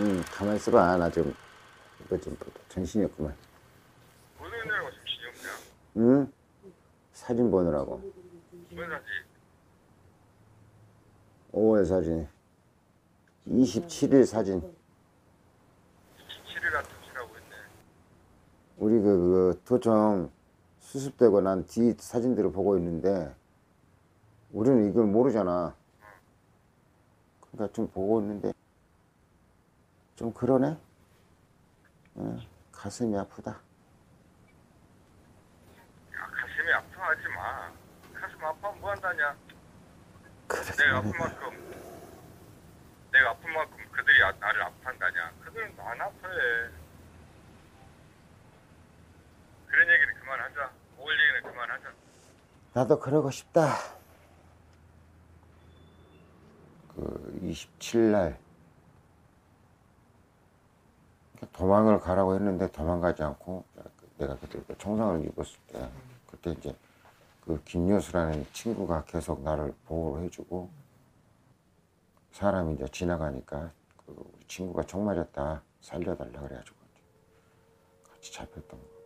응, 가만히 있어봐. 나 좀, 이거 좀, 정신이 없구만. 보내느라고 정신이 없냐? 응? 사진 보느라고. 뭔 사지? 5월 사진. 27일 사진. 27일 아침이라고 했네. 우리 그, 그 도청 수습되고 난 뒤 사진들을 보고 있는데, 우리는 이걸 모르잖아. 그러니까 좀 보고 있는데, 좀 그러네? 응, 가슴이 아프다. 야, 가슴이 아파 하지 마. 가슴 아파하면 뭐 한다냐? 그래, 내가 아픈 만큼, 내가 아픈 만큼 그들이 아- 나를 아파한다냐? 그들은 안 아파해. 그런 얘기는 그만하자. 올 얘기는 그만하자. 나도 그러고 싶다. 그 27일 날 도망을 가라고 했는데 도망가지 않고 내가 그때 그 청상을 입었을 때 그때 이제 그 김여수라는 친구가 계속 나를 보호를 해주고 사람이 이제 지나가니까 그 우리 친구가 총 맞았다 살려달라 그래가지고 같이 잡혔던 거.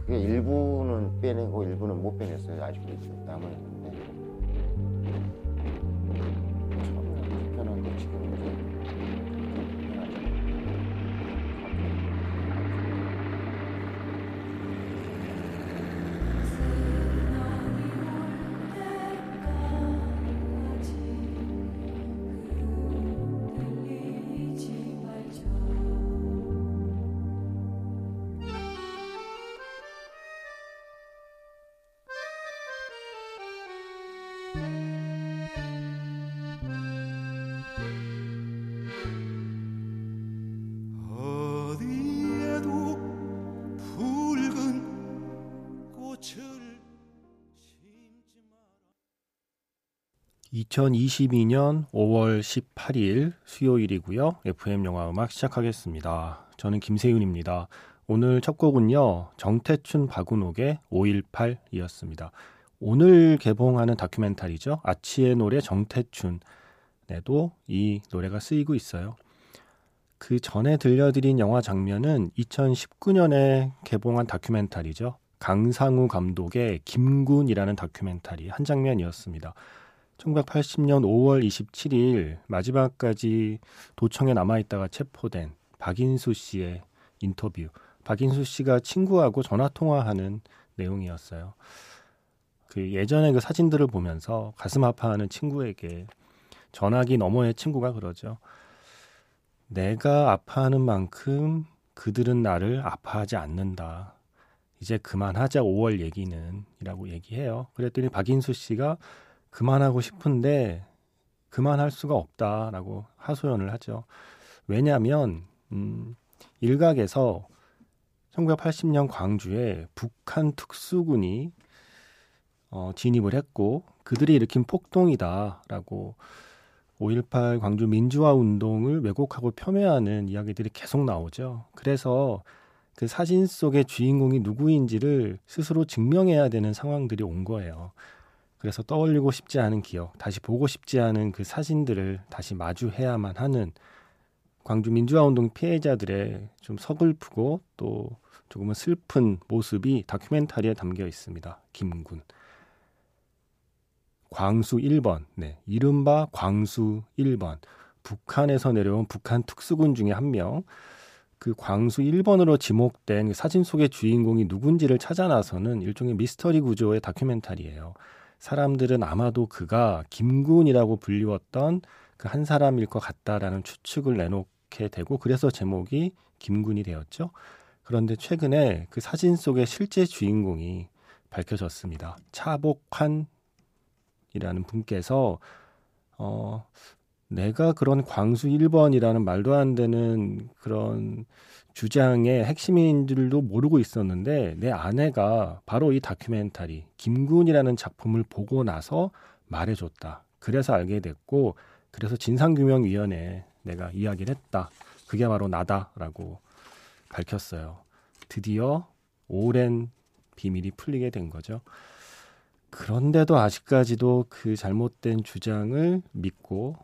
그게 일부는 빼내고 일부는 못 빼냈어요. 아직도 남아 있는데. 2022년 5월 18일 수요일이고요. FM 영화 음악 시작하겠습니다. 저는 김세윤입니다. 오늘 첫 곡은요. 정태춘 박은옥의 518이었습니다. 오늘 개봉하는 다큐멘터리죠. 아치의 노래 정태춘에도 이 노래가 쓰이고 있어요. 그 전에 들려드린 영화 장면은 2019년에 개봉한 다큐멘터리죠. 강상우 감독의 김군이라는 다큐멘터리 한 장면이었습니다. 1980년 5월 27일 마지막까지 도청에 남아있다가 체포된 박인수 씨의 인터뷰. 박인수 씨가 친구하고 전화 통화하는 내용이었어요. 그 예전에 그 사진들을 보면서 가슴 아파하는 친구에게 전화기 너머의 친구가 그러죠. 내가 아파하는 만큼 그들은 나를 아파하지 않는다. 이제 그만하자 5월 얘기는 이라고 얘기해요. 그랬더니 박인수 씨가 그만하고 싶은데 그만할 수가 없다라고 하소연을 하죠. 왜냐하면 음, 일각에서 1980년 광주에 북한 특수군이 어, 진입을 했고 그들이 일으킨 폭동이다라고 5.18 광주 민주화 운동을 왜곡하고 폄훼하는 이야기들이 계속 나오죠. 그래서 그 사진 속의 주인공이 누구인지를 스스로 증명해야 되는 상황들이 온 거예요. 그래서 떠올리고 싶지 않은 기억, 다시 보고 싶지 않은 그 사진들을 다시 마주해야만 하는 광주 민주화 운동 피해자들의 좀 서글프고 또 조금은 슬픈 모습이 다큐멘터리에 담겨 있습니다. 김군. 광수 1번. 네. 이른바 광수 1번. 북한에서 내려온 북한 특수군 중에 한 명. 그 광수 1번으로 지목된 그 사진 속의 주인공이 누군지를 찾아 나서는 일종의 미스터리 구조의 다큐멘터리예요. 사람들은 아마도 그가 김군이라고 불리웠던 그 한 사람일 것 같다라는 추측을 내놓게 되고 그래서 제목이 김군이 되었죠. 그런데 최근에 그 사진 속의 실제 주인공이 밝혀졌습니다. 차복환이라는 분께서 어 내가 그런 광수 1번이라는 말도 안 되는 그런 주장의 핵심인 줄도 모르고 있었는데 내 아내가 바로 이 다큐멘터리 김군이라는 작품을 보고 나서 말해줬다. 그래서 알게 됐고 그래서 진상규명위원회에 내가 이야기를 했다. 그게 바로 나다라고 밝혔어요. 드디어 오랜 비밀이 풀리게 된 거죠. 그런데도 아직까지도 그 잘못된 주장을 믿고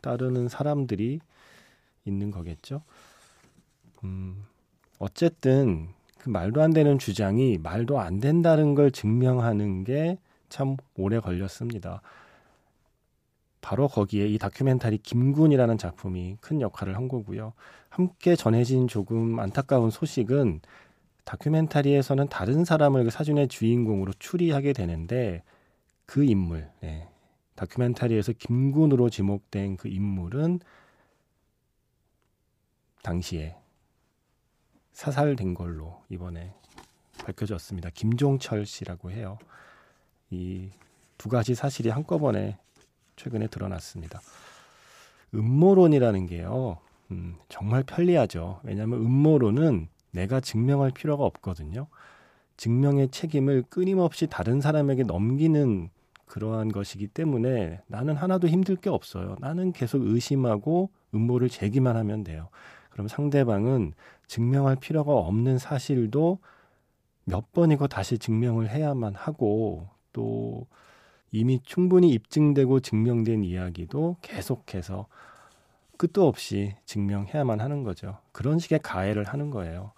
따르는 사람들이 있는 거겠죠. 음, 어쨌든 그 말도 안 되는 주장이 말도 안 된다는 걸 증명하는 게 참 오래 걸렸습니다. 바로 거기에 이 다큐멘터리 김군이라는 작품이 큰 역할을 한 거고요. 함께 전해진 조금 안타까운 소식은 다큐멘터리에서는 다른 사람을 그 사진의 주인공으로 추리하게 되는데 그 인물, 네. 다큐멘터리에서 김군으로 지목된 그 인물은 당시에 사살된 걸로 이번에 밝혀졌습니다. 김종철 씨라고 해요. 이 두 가지 사실이 한꺼번에 최근에 드러났습니다. 음모론이라는 게요, 음, 정말 편리하죠. 왜냐하면 음모론은 내가 증명할 필요가 없거든요. 증명의 책임을 끊임없이 다른 사람에게 넘기는 그러한 것이기 때문에 나는 하나도 힘들 게 없어요. 나는 계속 의심하고 음모를 제기만 하면 돼요. 그럼 상대방은 증명할 필요가 없는 사실도 몇 번이고 다시 증명을 해야만 하고 또 이미 충분히 입증되고 증명된 이야기도 계속해서 끝도 없이 증명해야만 하는 거죠. 그런 식의 가해를 하는 거예요.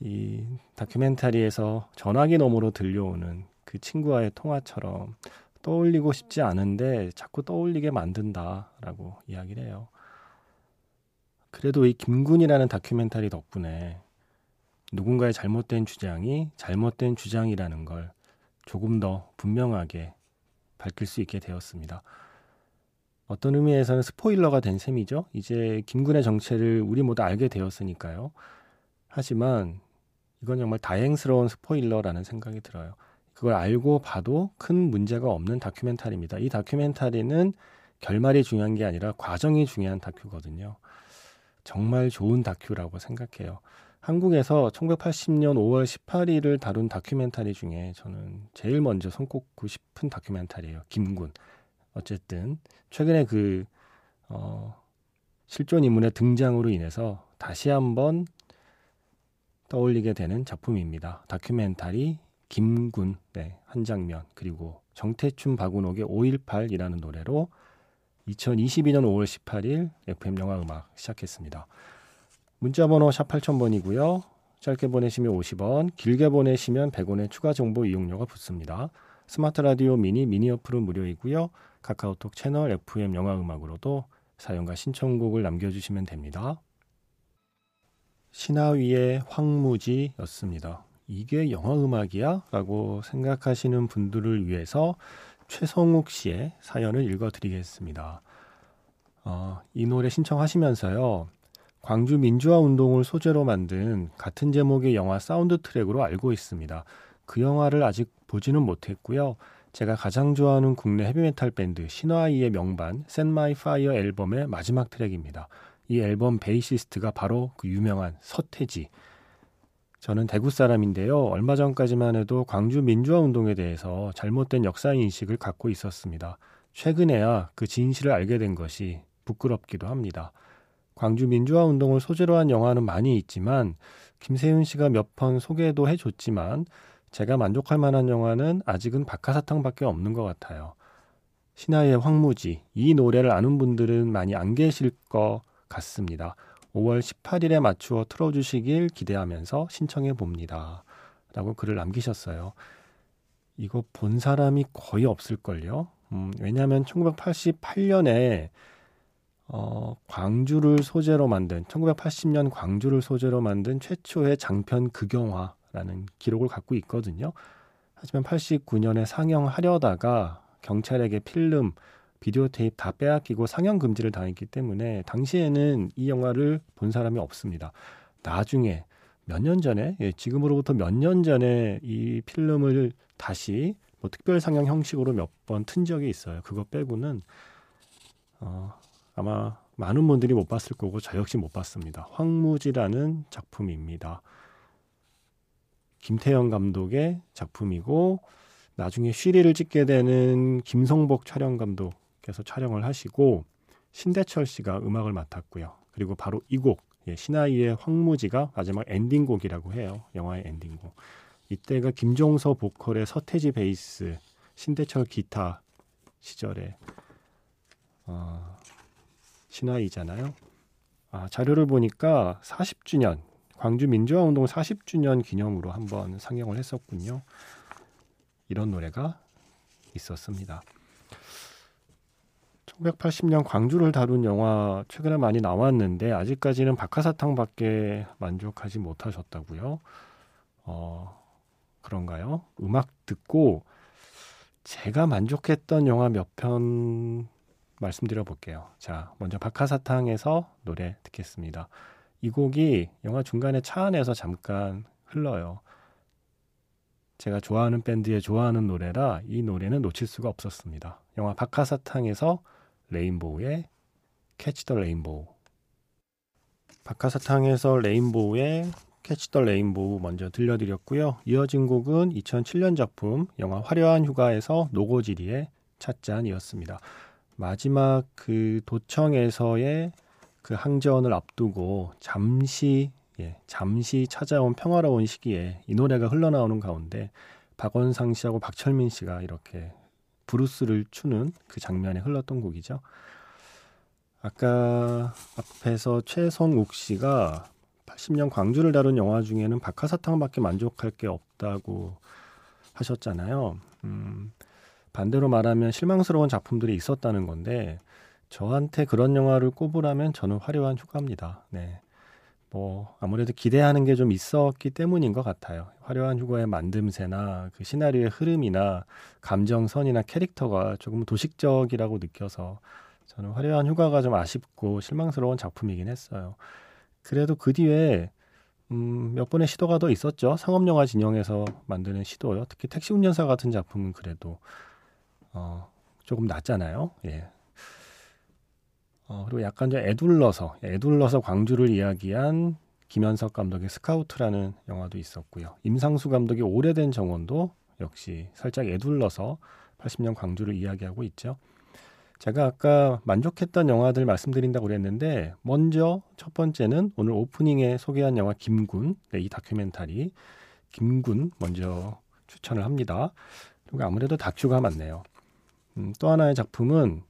이 다큐멘터리에서 전화기 너머로 들려오는 그 친구와의 통화처럼 떠올리고 싶지 않은데 자꾸 떠올리게 만든다라고 이야기를 해요. 그래도 이 김군이라는 다큐멘터리 덕분에 누군가의 잘못된 주장이 잘못된 주장이라는 걸 조금 더 분명하게 밝힐 수 있게 되었습니다. 어떤 의미에서는 스포일러가 된 셈이죠. 이제 김군의 정체를 우리 모두 알게 되었으니까요. 하지만 이건 정말 다행스러운 스포일러라는 생각이 들어요. 그걸 알고 봐도 큰 문제가 없는 다큐멘터리입니다. 이 다큐멘터리는 결말이 중요한 게 아니라 과정이 중요한 다큐거든요. 정말 좋은 다큐라고 생각해요. 한국에서 1980년 5월 18일을 다룬 다큐멘터리 중에 저는 제일 먼저 손꼽고 싶은 다큐멘터리예요. 김군. 어쨌든 최근에 그 어, 실존 인물의 등장으로 인해서 다시 한번 떠올리게 되는 작품입니다. 다큐멘터리 김군 네, 한 장면 그리고 정태춘 박운옥의 5.18이라는 노래로 2022년 5월 18일 FM 영화 음악 시작했습니다. 문자 번호 샵 8000번이고요. 짧게 보내시면 50원, 길게 보내시면 100원의 추가 정보 이용료가 붙습니다. 스마트 라디오 미니 미니 어플은 무료이고요. 카카오톡 채널 FM 영화 음악으로도 사연과 신청곡을 남겨 주시면 됩니다. 신하위의 황무지였습니다. 이게 영화 음악이야? 라고 생각하시는 분들을 위해서 최성욱 씨의 사연을 읽어드리겠습니다. 어, 이 노래 신청하시면서요. 광주 민주화 운동을 소재로 만든 같은 제목의 영화 사운드 트랙으로 알고 있습니다. 그 영화를 아직 보지는 못했고요. 제가 가장 좋아하는 국내 헤비메탈 밴드 시나위의 명반 Set My Fire 앨범의 마지막 트랙입니다. 이 앨범 베이시스트가 바로 그 유명한 서태지. 저는 대구 사람인데요. 얼마 전까지만 해도 광주 민주화 운동에 대해서 잘못된 역사 인식을 갖고 있었습니다. 최근에야 그 진실을 알게 된 것이 부끄럽기도 합니다. 광주 민주화 운동을 소재로 한 영화는 많이 있지만 김세윤 씨가 몇번 소개도 해줬지만 제가 만족할 만한 영화는 아직은 박하사탕밖에 없는 것 같아요. 신하의 황무지 이 노래를 아는 분들은 많이 안 계실 것 같습니다. 5월 18일에 맞추어 틀어주시길 기대하면서 신청해 봅니다. 라고 글을 남기셨어요. 이거 본 사람이 거의 없을걸요? 음, 왜냐하면 1988년에 어, 광주를 소재로 만든 1980년 광주를 소재로 만든 최초의 장편 극영화라는 기록을 갖고 있거든요. 하지만 89년에 상영하려다가 경찰에게 필름, 비디오 테이프 다 빼앗기고 상영 금지를 당했기 때문에 당시에는 이 영화를 본 사람이 없습니다. 나중에 몇 년 전에 예, 지금으로부터 몇 년 전에 이 필름을 다시 뭐 특별 상영 형식으로 몇 번 튼 적이 있어요. 그거 빼고는 어, 아마 많은 분들이 못 봤을 거고 저 역시 못 봤습니다. 황무지라는 작품입니다. 김태형 감독의 작품이고 나중에 쉬리를 찍게 되는 김성복 촬영 감독 께서 촬영을 하시고 신대철 씨가 음악을 맡았고요. 그리고 바로 이 곡, 예, 신하이의 황무지가 마지막 엔딩곡이라고 해요. 영화의 엔딩곡. 이때가 김종서 보컬의 서태지 베이스, 신대철 기타 시절에 어, 신화이잖아요. 아, 자료를 보니까 40주년 광주 민주화 운동 40주년 기념으로 한번 상영을 했었군요. 이런 노래가 있었습니다. 1980년 광주를 다룬 영화 최근에 많이 나왔는데 아직까지는 박하사탕밖에 만족하지 못하셨다고요. 어, 그런가요? 음악 듣고 제가 만족했던 영화 몇 편 말씀드려 볼게요. 자, 먼저 박하사탕에서 노래 듣겠습니다. 이 곡이 영화 중간에 차 안에서 잠깐 흘러요. 제가 좋아하는 밴드의 좋아하는 노래라 이 노래는 놓칠 수가 없었습니다. 영화 박하사탕에서 레인보우의 Catch the Rainbow. 박하사탕에서 레인보우의 Catch the Rainbow 먼저 들려드렸고요. 이어진 곡은 2007년 작품 영화 화려한 휴가에서 노고지리의 찻잔이었습니다. 마지막 그 도청에서의 그 항전을 앞두고 잠시 예, 잠시 찾아온 평화로운 시기에 이 노래가 흘러나오는 가운데 박원상 씨하고 박철민 씨가 이렇게 블루스를 추는 그 장면에 흘렀던 곡이죠. 아까 앞에서 최성욱 씨가 80년 광주를 다룬 영화 중에는 박하사탕밖에 만족할 게 없다고 하셨잖아요. 음, 반대로 말하면 실망스러운 작품들이 있었다는 건데 저한테 그런 영화를 꼽으라면 저는 화려한 휴가입니다. 네. 뭐 아무래도 기대하는 게 좀 있었기 때문인 것 같아요. 화려한 휴가의 만듦새나 그 시나리오의 흐름이나 감정선이나 캐릭터가 조금 도식적이라고 느껴서 저는 화려한 휴가가 좀 아쉽고 실망스러운 작품이긴 했어요. 그래도 그 뒤에 음, 몇 번의 시도가 더 있었죠. 상업영화 진영에서 만드는 시도요. 특히 택시 운전사 같은 작품은 그래도 어, 조금 낫잖아요. 예. 어, 그리고 약간 좀 애둘러서 애둘러서 광주를 이야기한 김현석 감독의 스카우트라는 영화도 있었고요. 임상수 감독의 오래된 정원도 역시 살짝 애둘러서 80년 광주를 이야기하고 있죠. 제가 아까 만족했던 영화들 말씀드린다고 그랬는데 먼저 첫 번째는 오늘 오프닝에 소개한 영화 김군 네, 이 다큐멘터리 김군 먼저 추천을 합니다. 그리고 아무래도 다큐가 맞네요. 음, 또 하나의 작품은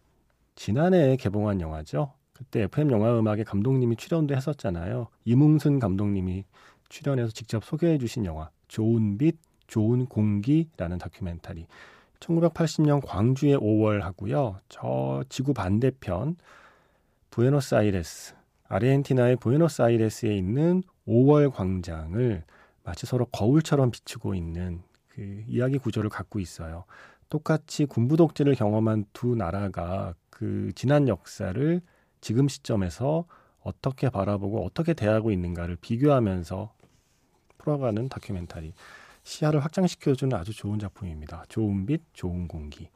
지난해에 개봉한 영화죠. 그때 FM 영화 음악의 감독님이 출연도 했었잖아요. 이뭉순 감독님이 출연해서 직접 소개해 주신 영화 좋은 빛, 좋은 공기라는 다큐멘터리. 1980년 광주의 5월 하고요. 저 지구 반대편 부에노스아이레스, 아르헨티나의 부에노스아이레스에 있는 5월 광장을 마치 서로 거울처럼 비추고 있는 그 이야기 구조를 갖고 있어요. 똑같이 군부 독재를 경험한 두 나라가 그 지난 역사를 지금 시점에서 어떻게 바라보고 어떻게 대하고 있는가를 비교하면서 풀어가는 다큐멘터리. 시야를 확장시켜주는 아주 좋은 작품입니다. 좋은 빛, 좋은 공기.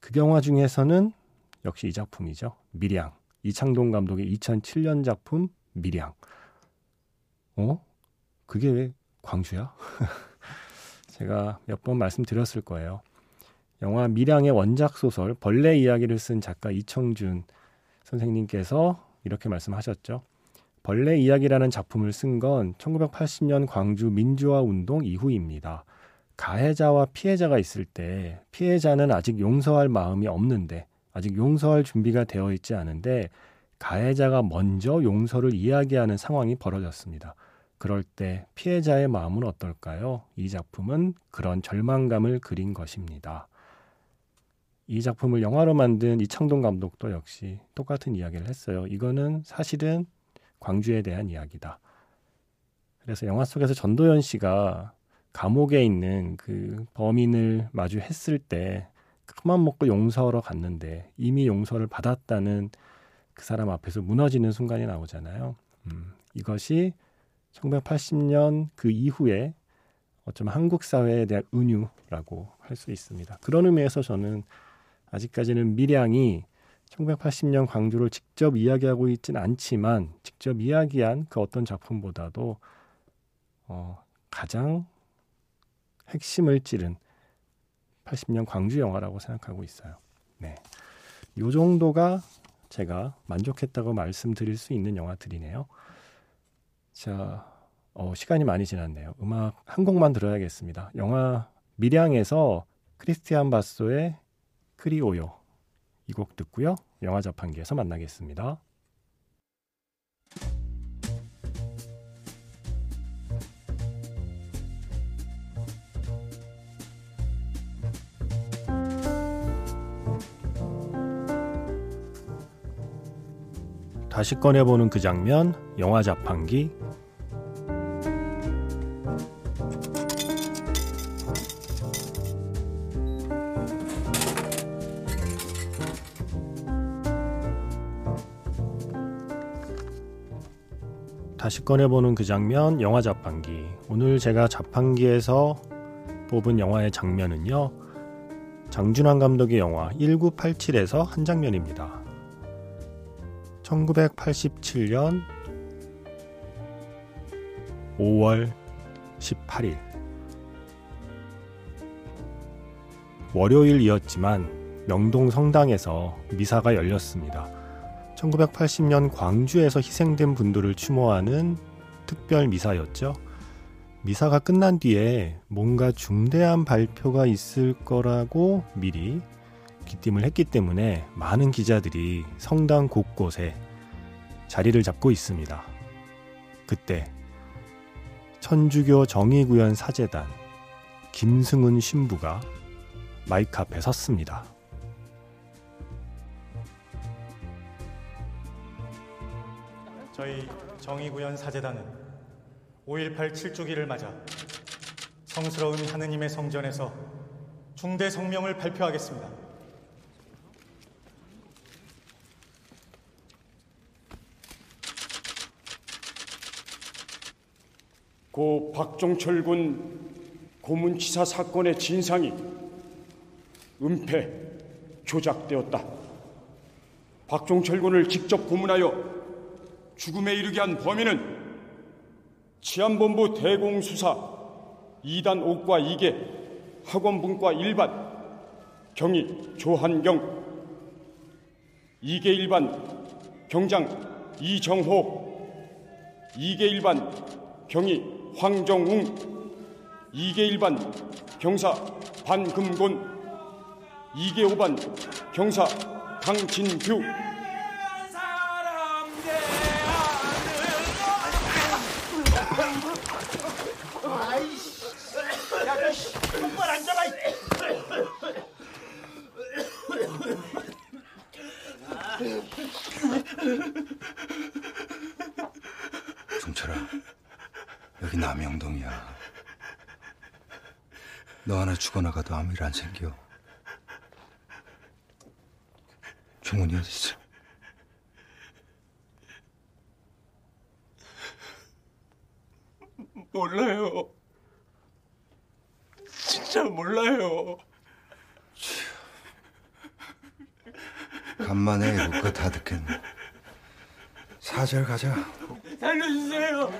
그 영화 중에서는 역시 이 작품이죠. 미량. 이창동 감독의 2007년 작품 미량. 어? 그게 왜 광주야? 제가 몇 번 말씀드렸을 거예요. 영화 미량의 원작 소설 벌레 이야기를 쓴 작가 이청준 선생님께서 이렇게 말씀하셨죠. 벌레 이야기라는 작품을 쓴 건 1980년 광주 민주화 운동 이후입니다. 가해자와 피해자가 있을 때 피해자는 아직 용서할 마음이 없는데 아직 용서할 준비가 되어 있지 않은데 가해자가 먼저 용서를 이야기하는 상황이 벌어졌습니다. 그럴 때 피해자의 마음은 어떨까요? 이 작품은 그런 절망감을 그린 것입니다. 이 작품을 영화로 만든 이창동 감독도 역시 똑같은 이야기를 했어요. 이거는 사실은 광주에 대한 이야기다. 그래서 영화 속에서 전도연 씨가 감옥에 있는 그 범인을 마주했을 때 큰맘 먹고 용서하러 갔는데 이미 용서를 받았다는 그 사람 앞에서 무너지는 순간이 나오잖아요. 음, 이것이 1980년 그 이후에 어쩌면 한국 사회에 대한 은유라고 할 수 있습니다. 그런 의미에서 저는 아직까지는 미량이 1980년 광주를 직접 이야기하고 있진 않지만 직접 이야기한 그 어떤 작품보다도 어, 가장 핵심을 찌른 80년 광주 영화라고 생각하고 있어요. 네. 요 정도가 제가 만족했다고 말씀드릴 수 있는 영화들이네요. 자, 어, 시간이 많이 지났네요. 음악 한 곡만 들어야겠습니다. 영화 미량에서 크리스티안 바소의 그리오요, 이 곡 듣고요. 영화 자판기에서 만나겠습니다. 다시 꺼내보는 그 장면, 영화 자판기 다시 꺼내보는 그 장면, 영화 자판기. 오늘 제가 자판기에서 뽑은 영화의 장면은요, 장준환 감독의 영화 1987에서 한 장면입니다. 1987년 5월 18일 월요일이었지만 명동 성당에서 미사가 열렸습니다. 1980년 광주에서 희생된 분들을 추모하는 특별 미사였죠. 미사가 끝난 뒤에 뭔가 중대한 발표가 있을 거라고 미리 귀띔을 했기 때문에 많은 기자들이 성당 곳곳에 자리를 잡고 있습니다. 그때 천주교 정의구현 사재단 김승훈 신부가 마이크 앞에 섰습니다. 저희 정의구현 사재단은 5.18 7주기를 맞아 성스러운 하느님의 성전에서 중대 성명을 발표하겠습니다. 고 박종철 군 고문치사 사건의 진상이 은폐, 조작되었다. 박종철 군을 직접 고문하여 죽음에 이르게 한 범인은 치안본부 대공수사 2단 5과 2개 학원분과 1반 경위 조한경 2개 1반 경장 이정호 2개 1반 경위 황정웅 2개 1반 경사 반금곤 2개 5반 경사 강진규 종철아, 여기 남영동이야. 너 하나 죽어나가도 아무 일 안 생겨. 종훈이 어딨어? 몰라요. 진짜 몰라요. 간만에 애국가 다 듣겠네. 사절 가자. 살려주세요.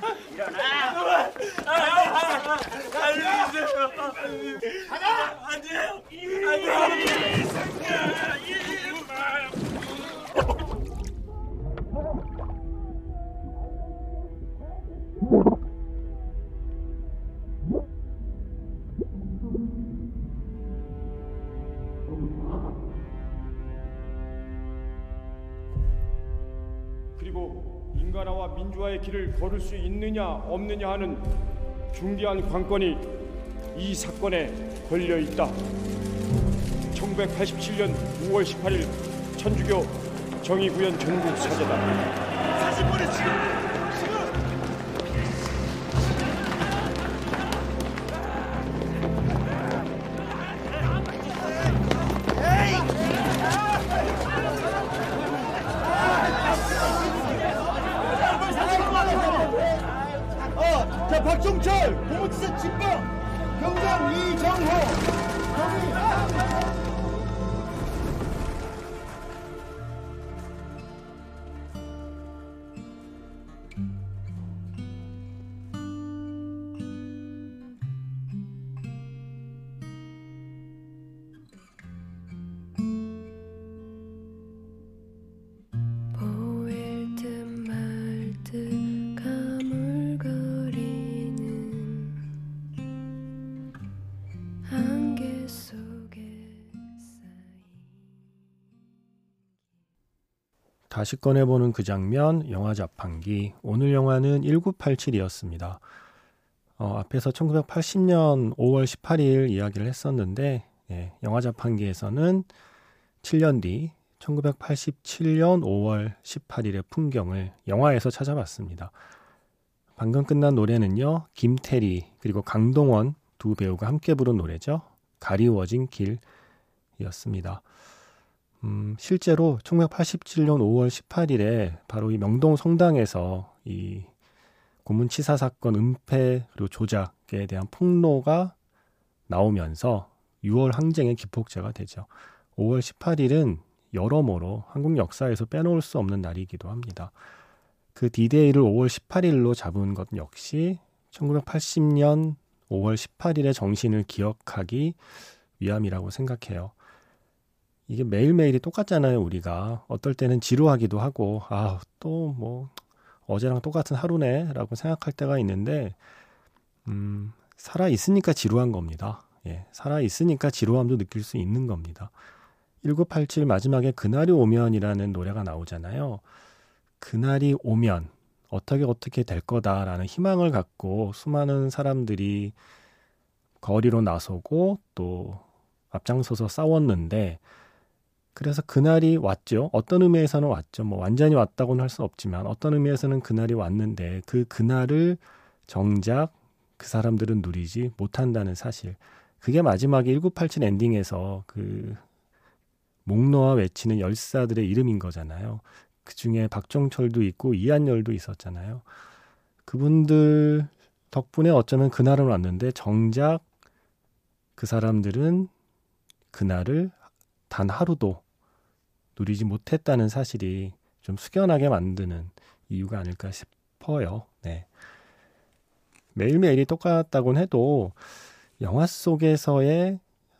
그리고 인간화와 민주화의 길을 걸을 수 있느냐 없느냐 하는 중대한 관건이 이 사건에 걸려 있다. 1987년 5월 18일 천주교 정의구현 전국 사제단. 자 다시 꺼내보는 그 장면, 영화 자판기. 오늘 영화는 1987이었습니다. 어, 앞에서 1980년 5월 18일 이야기를 했었는데, 예, 영화 자판기에서는 7년 뒤 1987년 5월 18일의 풍경을 영화에서 찾아봤습니다. 방금 끝난 노래는요, 김태리 그리고 강동원 두 배우가 함께 부른 노래죠. 가리워진 길이었습니다. 음, 실제로 1987년 5월 18일에 바로 이 명동 성당에서 이 고문치사 사건 은폐 그리고 조작에 대한 폭로가 나오면서 6월 항쟁의 기폭제가 되죠. 5월 18일은 여러모로 한국 역사에서 빼놓을 수 없는 날이기도 합니다. 그 디데이를 5월 18일로 잡은 것 역시 1980년 5월 18일의 정신을 기억하기 위함이라고 생각해요. 이게 매일매일이 똑같잖아요, 우리가. 어떨 때는 지루하기도 하고, 아, 또 뭐, 어제랑 똑같은 하루네, 라고 생각할 때가 있는데, 음, 살아있으니까 지루한 겁니다. 예, 살아있으니까 지루함도 느낄 수 있는 겁니다. 1987 마지막에 그날이 오면이라는 노래가 나오잖아요. 그날이 오면 어떻게 어떻게 될 거다라는 희망을 갖고 수많은 사람들이 거리로 나서고 또 앞장서서 싸웠는데 그래서 그날이 왔죠. 어떤 의미에서는 왔죠. 뭐 완전히 왔다고는 할 수 없지만 어떤 의미에서는 그날이 왔는데 그 그날을 정작 그 사람들은 누리지 못한다는 사실. 그게 마지막에 1987 엔딩에서 그 목놓아 외치는 열사들의 이름인 거잖아요. 그 중에 박종철도 있고 이한열도 있었잖아요. 그분들 덕분에 어쩌면 그날은 왔는데 정작 그 사람들은 그날을 단 하루도 누리지 못했다는 사실이 좀 숙연하게 만드는 이유가 아닐까 싶어요. 네. 매일매일이 똑같다곤 해도 영화 속에서의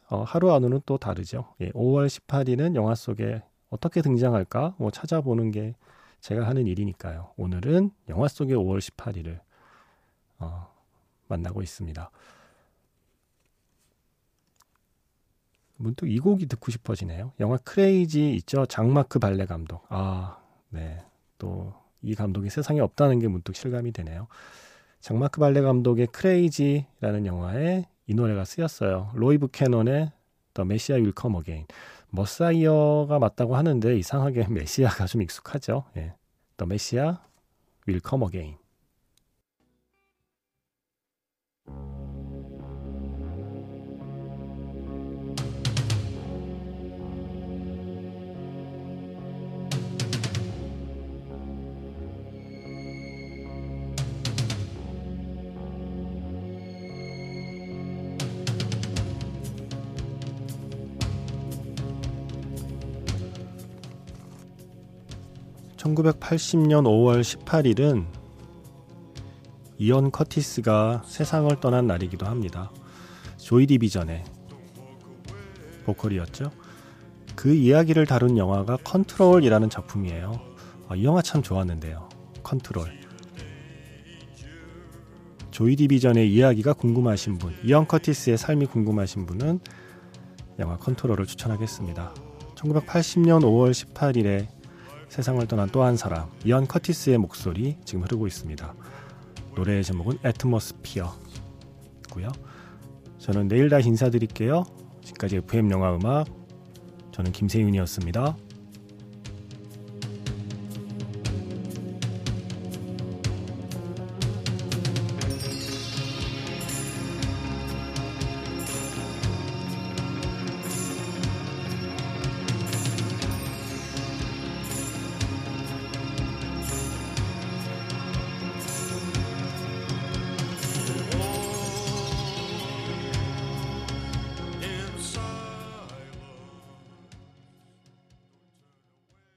어, 하루하루는 또 다르죠. 예, 5월 18일은 영화 속에 어떻게 등장할까 뭐 찾아보는 게 제가 하는 일이니까요. 오늘은 영화 속의 5월 18일을 어, 만나고 있습니다. 문득 이 곡이 듣고 싶어지네요. 영화 크레이지 있죠? 장마크 발레 감독. 아, 네. 또 이 감독이 세상에 없다는 게 문득 실감이 되네요. 장마크 발레 감독의 크레이지라는 영화에 이 노래가 쓰였어요. 로이 부캐넌의 The Messiah Will Come Again. 머사이어가 맞다고 하는데 이상하게 메시아가 좀 익숙하죠. 예. Messiah Will Come Again. (1980년 5월 18일은) 이언 커티스가 세상을 떠난 날이기도 합니다. 조이 디비전의 보컬이었죠. 그 이야기를 다룬 영화가 컨트롤이라는 작품이에요. 아, 이 영화 참 좋았는데요. 컨트롤. 조이 디비전의 이야기가 궁금하신 분, 이언 커티스의 삶이 궁금하신 분은 영화 컨트롤을 추천하겠습니다. 1980년 5월 18일에 세상을 떠난 또 한 사람, 이언 커티스의 목소리 지금 흐르고 있습니다. 노래의 제목은 애트모스피어고요. 저는 내일 다시 인사드릴게요. 지금까지 FM 영화 음악 저는 김세윤이었습니다.